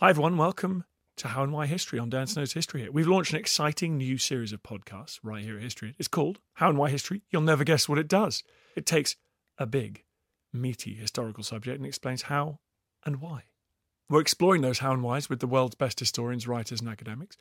Hi, everyone. Welcome to How and Why History on Dan Snow's History Hit. We've launched an exciting new series of podcasts right here at History Hit. It's called How and Why History. You'll never guess what it does. It takes a big, meaty historical subject and explains how and why. We're exploring those how and whys with the world's best historians, writers, and academics,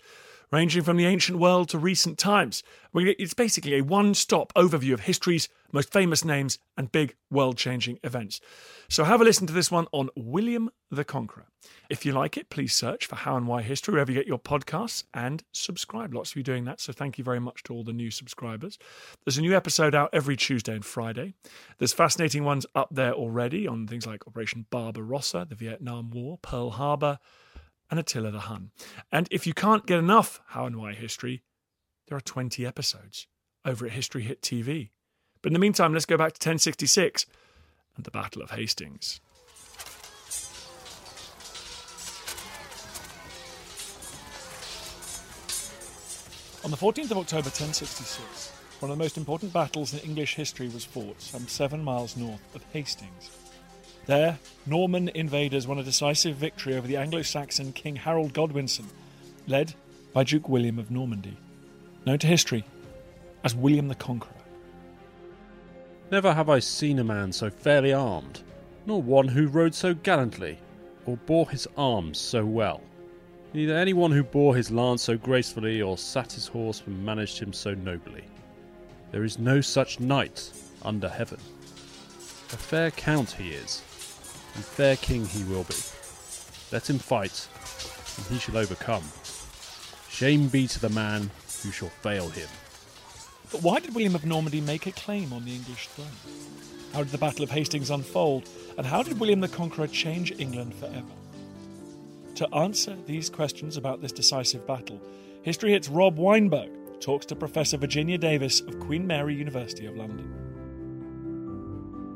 ranging from the ancient world to recent times. It's basically a one stop overview of history's most famous names and big world changing events. So have a listen to this one on William the Conqueror. If you like it, please search for How and Why History wherever you get your podcasts and subscribe. Lots of you doing that, so thank you very much to all the new subscribers. There's a new episode out every Tuesday and Friday. There's fascinating ones up there already on things like Operation Barbarossa, the Vietnam War, Pearl Harbor, and Attila the Hun. And if you can't get enough How and Why History, there are 20 episodes over at History Hit TV. But in the meantime, let's go back to 1066 and the Battle of Hastings. On the 14th of October 1066, one of the most important battles in English history was fought some seven miles north of Hastings. There, Norman invaders won a decisive victory over the Anglo Saxon King Harold Godwinson, led by Duke William of Normandy, known to history as William the Conqueror. Never have I seen a man so fairly armed, nor one who rode so gallantly, or bore his arms so well neither any one who bore his lance so gracefully or sat his horse and managed him so nobly. There is no such knight under heaven. A fair count he is, and fair king he will be. Let him fight, and he shall overcome. Shame be to the man who shall fail him. But why did William of Normandy make a claim on the English throne? How did the Battle of Hastings unfold? And how did William the Conqueror change England forever? To answer these questions about this decisive battle, History Hit's Rob Weinberg talks to Professor Virginia Davis of Queen Mary University of London.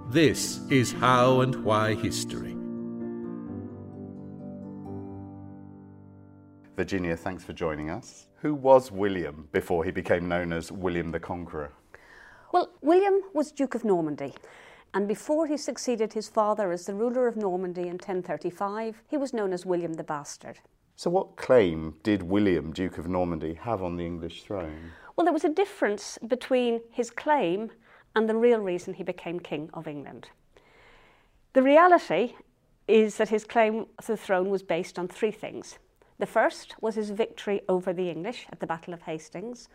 This is How and Why History. Virginia, thanks for joining us. Who was William before he became known as William the Conqueror? Well, William was Duke of Normandy and before he succeeded his father as the ruler of Normandy in 1035, he was known as William the Bastard. So, what claim did William, Duke of Normandy, have on the English throne? Well, there was a difference between his claim and the real reason he became King of England. The reality is that his claim to the throne was based on three things. The first was his victory over the English at the Battle of Hastings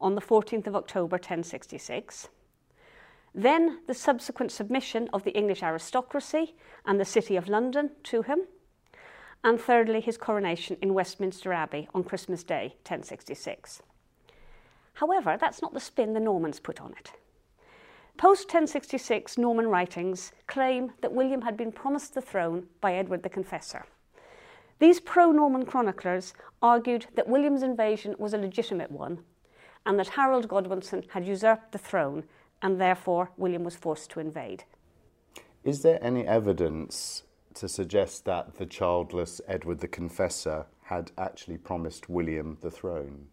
on the 14th of October 1066. Then the subsequent submission of the English aristocracy and the City of London to him. And thirdly, his coronation in Westminster Abbey on Christmas Day, 1066. However, that's not the spin the Normans put on it. Post 1066 Norman writings claim that William had been promised the throne by Edward the Confessor. These pro Norman chroniclers argued that William's invasion was a legitimate one and that Harold Godwinson had usurped the throne and therefore William was forced to invade. Is there any evidence to suggest that the childless Edward the Confessor had actually promised William the throne?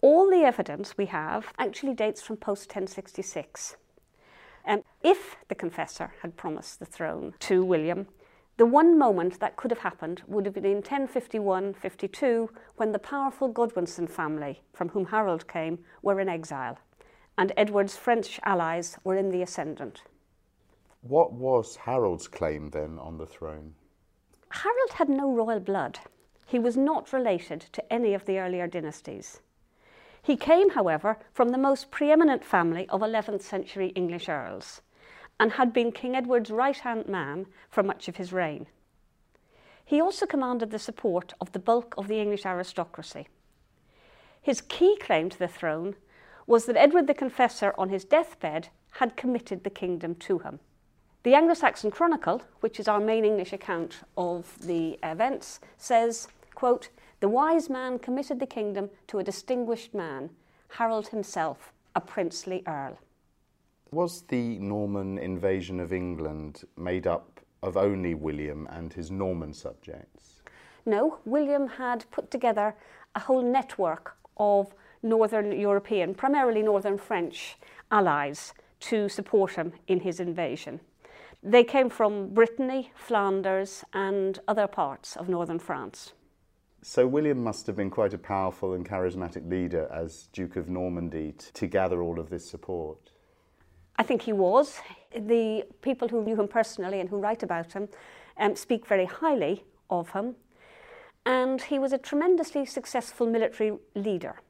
All the evidence we have actually dates from post 1066. Um, if the confessor had promised the throne to William, the one moment that could have happened would have been in 1051 52 when the powerful Godwinson family, from whom Harold came, were in exile and Edward's French allies were in the ascendant. What was Harold's claim then on the throne? Harold had no royal blood. He was not related to any of the earlier dynasties. He came, however, from the most preeminent family of 11th century English earls and had been King Edward's right hand man for much of his reign. He also commanded the support of the bulk of the English aristocracy. His key claim to the throne was that Edward the Confessor, on his deathbed, had committed the kingdom to him. The Anglo Saxon Chronicle, which is our main English account of the events, says, quote, The wise man committed the kingdom to a distinguished man, Harold himself, a princely earl. Was the Norman invasion of England made up of only William and his Norman subjects? No, William had put together a whole network of Northern European, primarily Northern French allies to support him in his invasion. They came from Brittany, Flanders, and other parts of northern France. So William must have been quite a powerful and charismatic leader as Duke of Normandy t- to gather all of this support. I think he was. The people who knew him personally and who write about him um, speak very highly of him. And he was a tremendously successful military leader.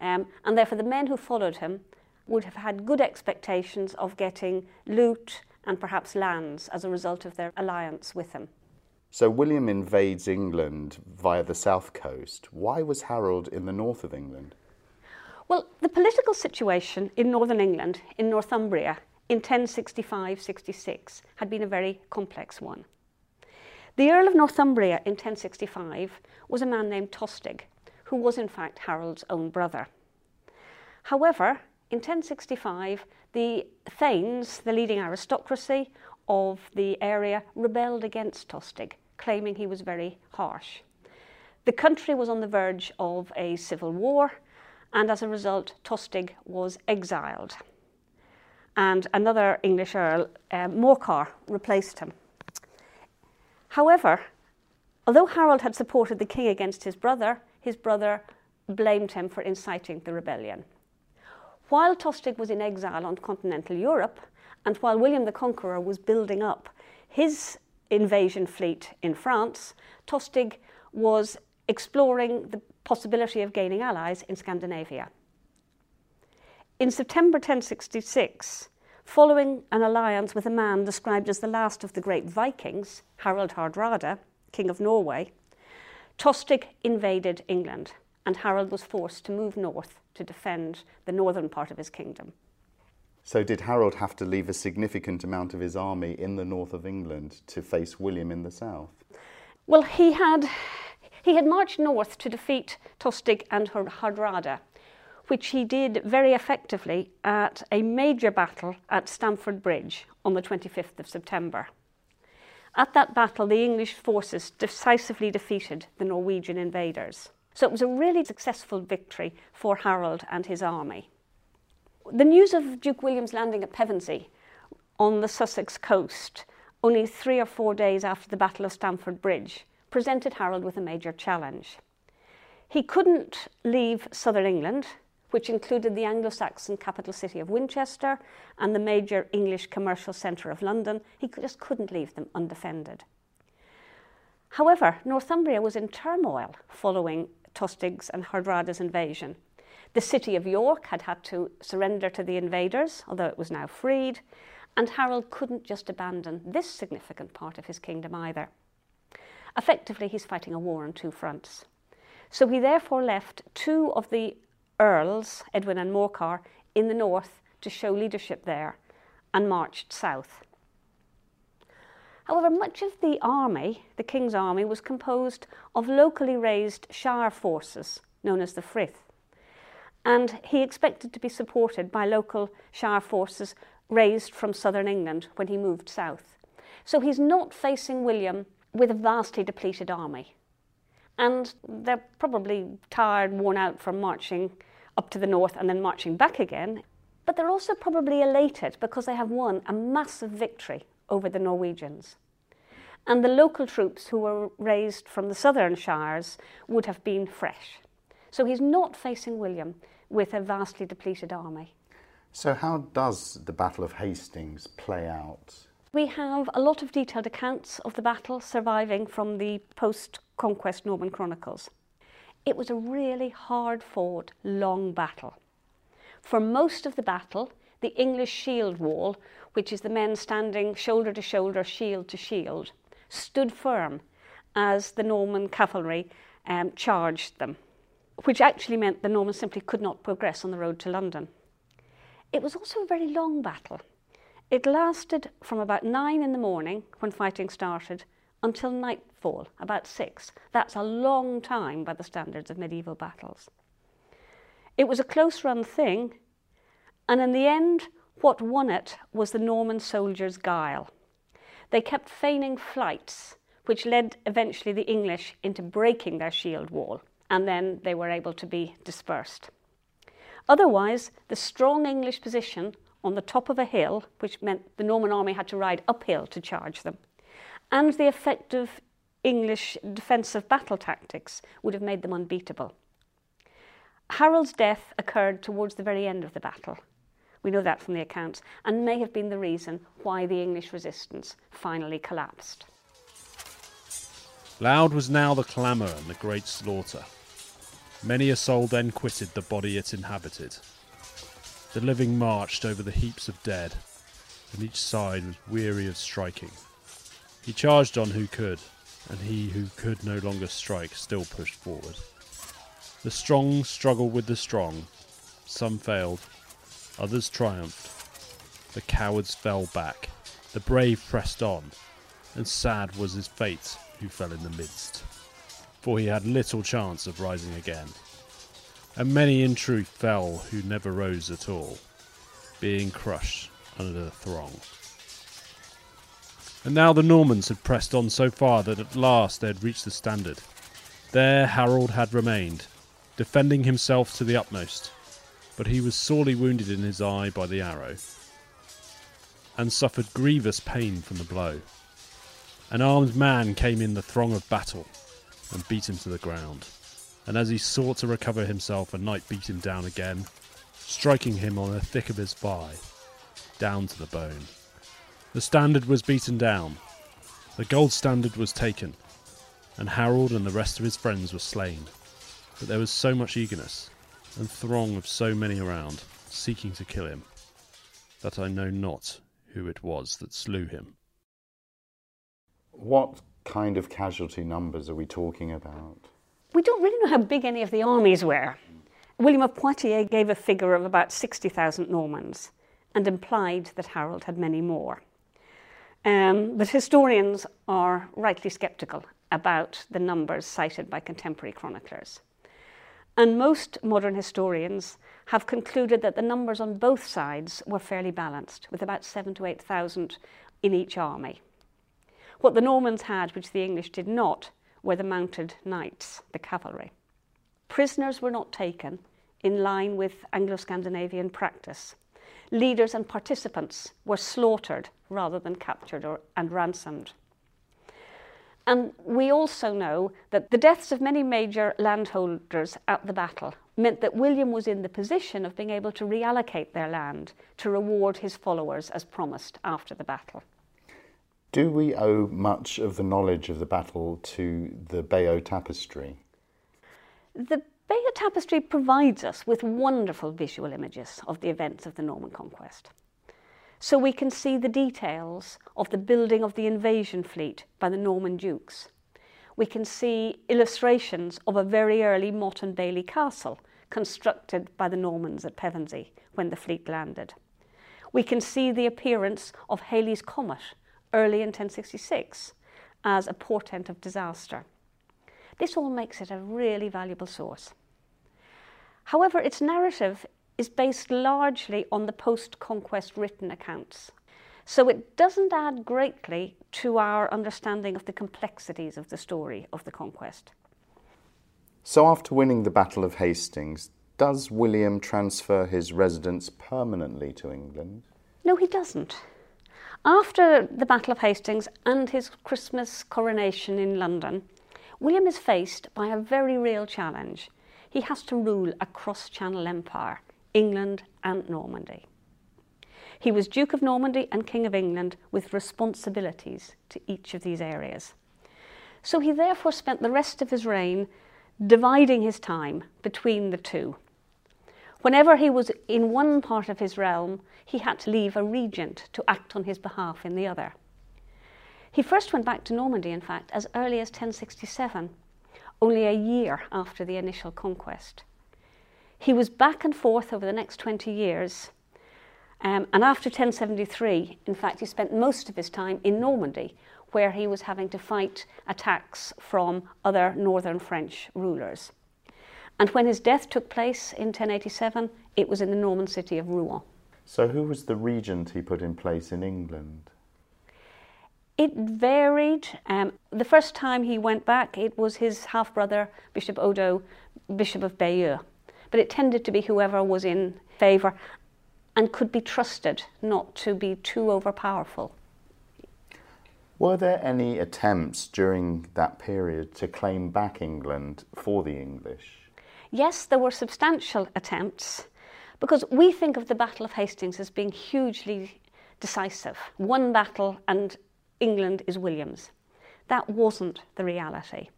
Um, and therefore, the men who followed him would have had good expectations of getting loot and perhaps lands as a result of their alliance with him. So William invades England via the south coast. Why was Harold in the north of England? Well, the political situation in northern England, in Northumbria, in 1065 66 had been a very complex one. The Earl of Northumbria in 1065 was a man named Tostig, who was in fact Harold's own brother. However, in 1065, the Thanes, the leading aristocracy of the area, rebelled against Tostig, claiming he was very harsh. The country was on the verge of a civil war, and as a result, Tostig was exiled. And another English earl, uh, Morcar, replaced him. However, although Harold had supported the king against his brother, his brother blamed him for inciting the rebellion. While Tostig was in exile on continental Europe, and while William the Conqueror was building up his invasion fleet in France, Tostig was exploring the possibility of gaining allies in Scandinavia. In September 1066, following an alliance with a man described as the last of the great Vikings, Harald Hardrada, King of Norway, Tostig invaded England, and Harold was forced to move north to defend the northern part of his kingdom. So, did Harold have to leave a significant amount of his army in the north of England to face William in the south? Well, he had, he had marched north to defeat Tostig and Hardrada, which he did very effectively at a major battle at Stamford Bridge on the 25th of September. At that battle, the English forces decisively defeated the Norwegian invaders. So it was a really successful victory for Harold and his army. The news of Duke William's landing at Pevensey on the Sussex coast, only three or four days after the Battle of Stamford Bridge, presented Harold with a major challenge. He couldn't leave southern England, which included the Anglo Saxon capital city of Winchester and the major English commercial centre of London. He just couldn't leave them undefended. However, Northumbria was in turmoil following Tostig's and Hardrada's invasion. The city of York had had to surrender to the invaders, although it was now freed, and Harold couldn't just abandon this significant part of his kingdom either. Effectively, he's fighting a war on two fronts. So he therefore left two of the earls, Edwin and Morcar, in the north to show leadership there and marched south. However, much of the army, the king's army, was composed of locally raised shire forces known as the Frith and he expected to be supported by local shire forces raised from southern England when he moved south. So he's not facing William with a vastly depleted army. And they're probably tired, worn out from marching up to the north and then marching back again. But they're also probably elated because they have won a massive victory over the Norwegians. And the local troops who were raised from the southern shires would have been fresh. So he's not facing William with a vastly depleted army. So, how does the Battle of Hastings play out? We have a lot of detailed accounts of the battle surviving from the post conquest Norman chronicles. It was a really hard fought, long battle. For most of the battle, the English shield wall, which is the men standing shoulder to shoulder, shield to shield, stood firm as the Norman cavalry um, charged them which actually meant the Normans simply could not progress on the road to London. It was also a very long battle. It lasted from about nine in the morning, when fighting started, until nightfall, about six. That's a long time by the standards of medieval battles. It was a close run thing, and in the end, what won it was the Norman soldiers' guile. They kept feigning flights, which led eventually the English into breaking their shield wall and then they were able to be dispersed. Otherwise, the strong English position on the top of a hill, which meant the Norman army had to ride uphill to charge them, and the effective English defensive battle tactics would have made them unbeatable. Harold's death occurred towards the very end of the battle. We know that from the accounts, and may have been the reason why the English resistance finally collapsed. Loud was now the clamour and the great slaughter. Many a soul then quitted the body it inhabited. The living marched over the heaps of dead, and each side was weary of striking. He charged on who could, and he who could no longer strike still pushed forward. The strong struggled with the strong. Some failed, others triumphed. The cowards fell back, the brave pressed on, and sad was his fate who fell in the midst, for he had little chance of rising again. And many in truth fell who never rose at all, being crushed under the throng. And now the Normans had pressed on so far that at last they had reached the standard. There Harold had remained, defending himself to the utmost, but he was sorely wounded in his eye by the arrow, and suffered grievous pain from the blow. An armed man came in the throng of battle and beat him to the ground. And as he sought to recover himself, a knight beat him down again, striking him on the thick of his thigh, down to the bone. The standard was beaten down, the gold standard was taken, and Harold and the rest of his friends were slain. But there was so much eagerness, and throng of so many around, seeking to kill him, that I know not who it was that slew him. What kind of casualty numbers are we talking about? We don't really know how big any of the armies were. William of Poitiers gave a figure of about 60,000 Normans and implied that Harold had many more. Um, but historians are rightly sceptical about the numbers cited by contemporary chroniclers. And most modern historians have concluded that the numbers on both sides were fairly balanced, with about seven to 8,000 in each army. What the Normans had, which the English did not, were the mounted knights, the cavalry. Prisoners were not taken in line with Anglo Scandinavian practice. Leaders and participants were slaughtered rather than captured or, and ransomed. And we also know that the deaths of many major landholders at the battle meant that William was in the position of being able to reallocate their land to reward his followers as promised after the battle. Do we owe much of the knowledge of the battle to the Bayeux Tapestry? The Bayeux Tapestry provides us with wonderful visual images of the events of the Norman conquest. So we can see the details of the building of the invasion fleet by the Norman dukes. We can see illustrations of a very early Motte and Bailey castle constructed by the Normans at Pevensey when the fleet landed. We can see the appearance of Halley's Comet early in 1066 as a portent of disaster. This all makes it a really valuable source. However, its narrative is based largely on the post conquest written accounts, so it doesn't add greatly to our understanding of the complexities of the story of the conquest. So, after winning the Battle of Hastings, does William transfer his residence permanently to England? No, he doesn't. After the Battle of Hastings and his Christmas coronation in London, William is faced by a very real challenge. He has to rule a cross channel empire, England and Normandy. He was Duke of Normandy and King of England with responsibilities to each of these areas. So he therefore spent the rest of his reign dividing his time between the two. Whenever he was in one part of his realm, he had to leave a regent to act on his behalf in the other. He first went back to Normandy, in fact, as early as 1067, only a year after the initial conquest. He was back and forth over the next 20 years, um, and after 1073, in fact, he spent most of his time in Normandy, where he was having to fight attacks from other northern French rulers. And when his death took place in 1087, it was in the Norman city of Rouen. So, who was the regent he put in place in England? It varied. Um, the first time he went back, it was his half brother, Bishop Odo, Bishop of Bayeux. But it tended to be whoever was in favour. and could be trusted not to be too overpowerful. Were there any attempts during that period to claim back England for the English? Yes, there were substantial attempts because we think of the Battle of Hastings as being hugely decisive. One battle and England is William's. That wasn't the reality.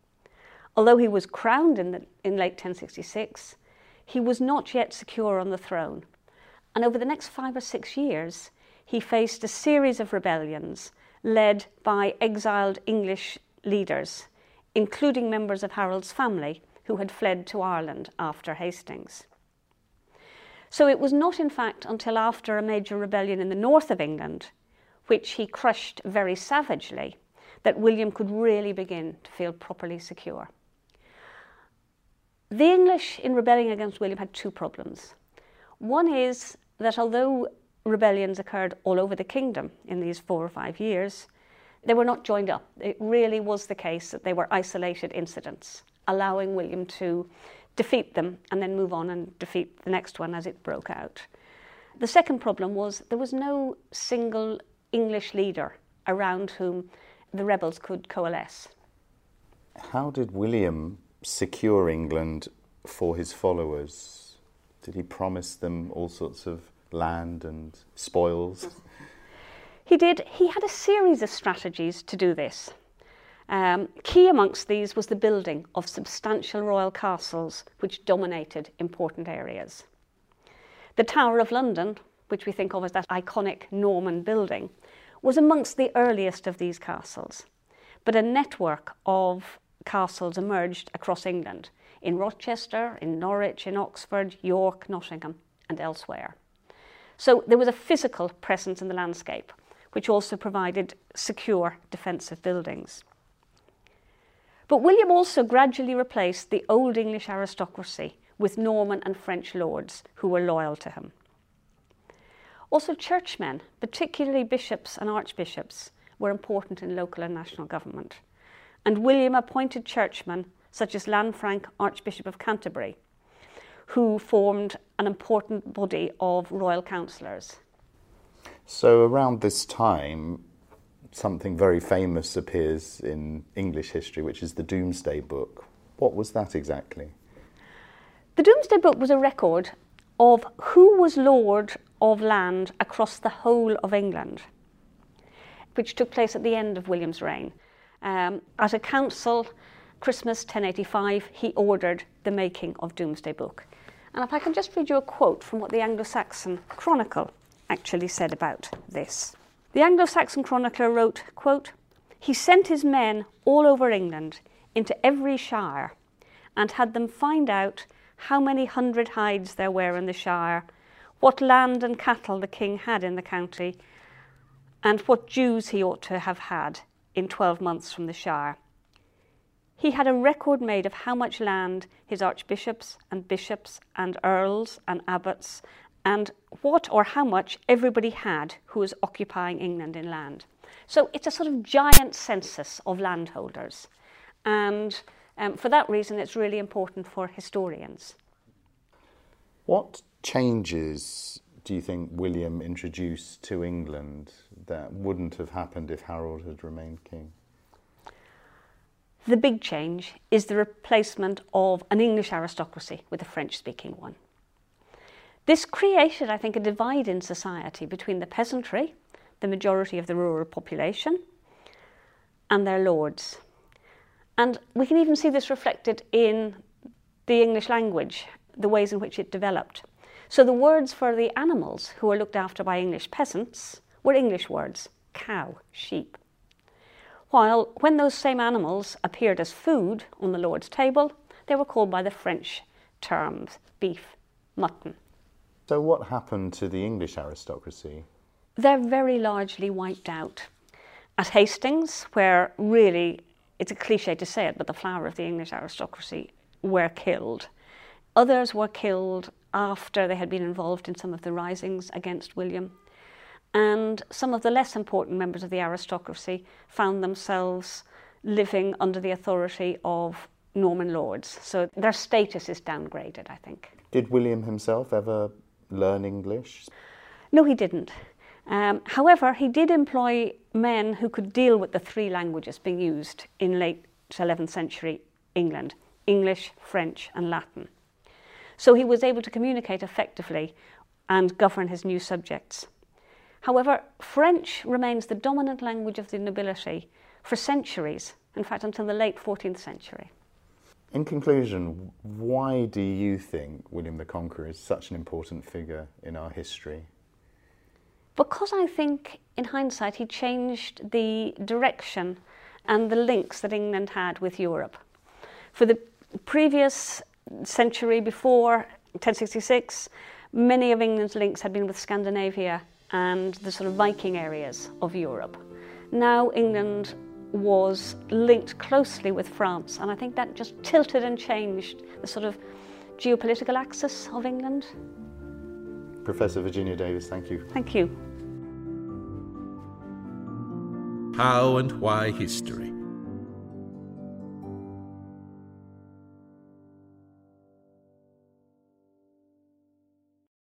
Although he was crowned in, the, in late 1066, he was not yet secure on the throne. And over the next five or six years, he faced a series of rebellions led by exiled English leaders, including members of Harold's family who had fled to Ireland after Hastings. So it was not, in fact, until after a major rebellion in the north of England, which he crushed very savagely, that William could really begin to feel properly secure. The English, in rebelling against William, had two problems. One is that although rebellions occurred all over the kingdom in these four or five years, they were not joined up. It really was the case that they were isolated incidents, allowing William to defeat them and then move on and defeat the next one as it broke out. The second problem was there was no single English leader around whom the rebels could coalesce. How did William secure England for his followers? Did he promise them all sorts of land and spoils? He did. He had a series of strategies to do this. Um, key amongst these was the building of substantial royal castles which dominated important areas. The Tower of London, which we think of as that iconic Norman building, was amongst the earliest of these castles. But a network of castles emerged across England in Rochester, in Norwich, in Oxford, York, Nottingham, and elsewhere. So there was a physical presence in the landscape, which also provided secure defensive buildings. But William also gradually replaced the old English aristocracy with Norman and French lords who were loyal to him. Also, churchmen, particularly bishops and archbishops, were important in local and national government. And William appointed churchmen such as Lanfranc, Archbishop of Canterbury, who formed an important body of royal councillors. So, around this time, something very famous appears in English history, which is the Domesday Book. What was that exactly? The Domesday Book was a record of who was lord of land across the whole of England, which took place at the end of William's reign. Um, at a council, Christmas 1085, he ordered the making of Domesday Book. And if I can just read you a quote from what the Anglo Saxon Chronicle actually said about this. The Anglo Saxon chronicler wrote, quote, He sent his men all over England into every shire and had them find out how many hundred hides there were in the shire, what land and cattle the king had in the county, and what dues he ought to have had in 12 months from the shire. He had a record made of how much land his archbishops and bishops and earls and abbots and what or how much everybody had who was occupying England in land. So it's a sort of giant census of landholders. And um, for that reason, it's really important for historians. What changes do you think William introduced to England that wouldn't have happened if Harold had remained king? The big change is the replacement of an English aristocracy with a French speaking one. This created, I think, a divide in society between the peasantry, the majority of the rural population, and their lords. And we can even see this reflected in the English language, the ways in which it developed. So the words for the animals who were looked after by English peasants were English words cow, sheep. While when those same animals appeared as food on the Lord's table, they were called by the French terms beef, mutton. So, what happened to the English aristocracy? They're very largely wiped out. At Hastings, where really it's a cliche to say it, but the flower of the English aristocracy were killed. Others were killed after they had been involved in some of the risings against William. And some of the less important members of the aristocracy found themselves living under the authority of Norman lords. So their status is downgraded, I think. Did William himself ever learn English? No, he didn't. Um, however, he did employ men who could deal with the three languages being used in late 11th century England English, French, and Latin. So he was able to communicate effectively and govern his new subjects. However, French remains the dominant language of the nobility for centuries, in fact, until the late 14th century. In conclusion, why do you think William the Conqueror is such an important figure in our history? Because I think, in hindsight, he changed the direction and the links that England had with Europe. For the previous century before 1066, many of England's links had been with Scandinavia and the sort of Viking areas of Europe. Now England was linked closely with France, and I think that just tilted and changed the sort of geopolitical axis of England. Professor Virginia Davis, thank you. Thank you. How and Why History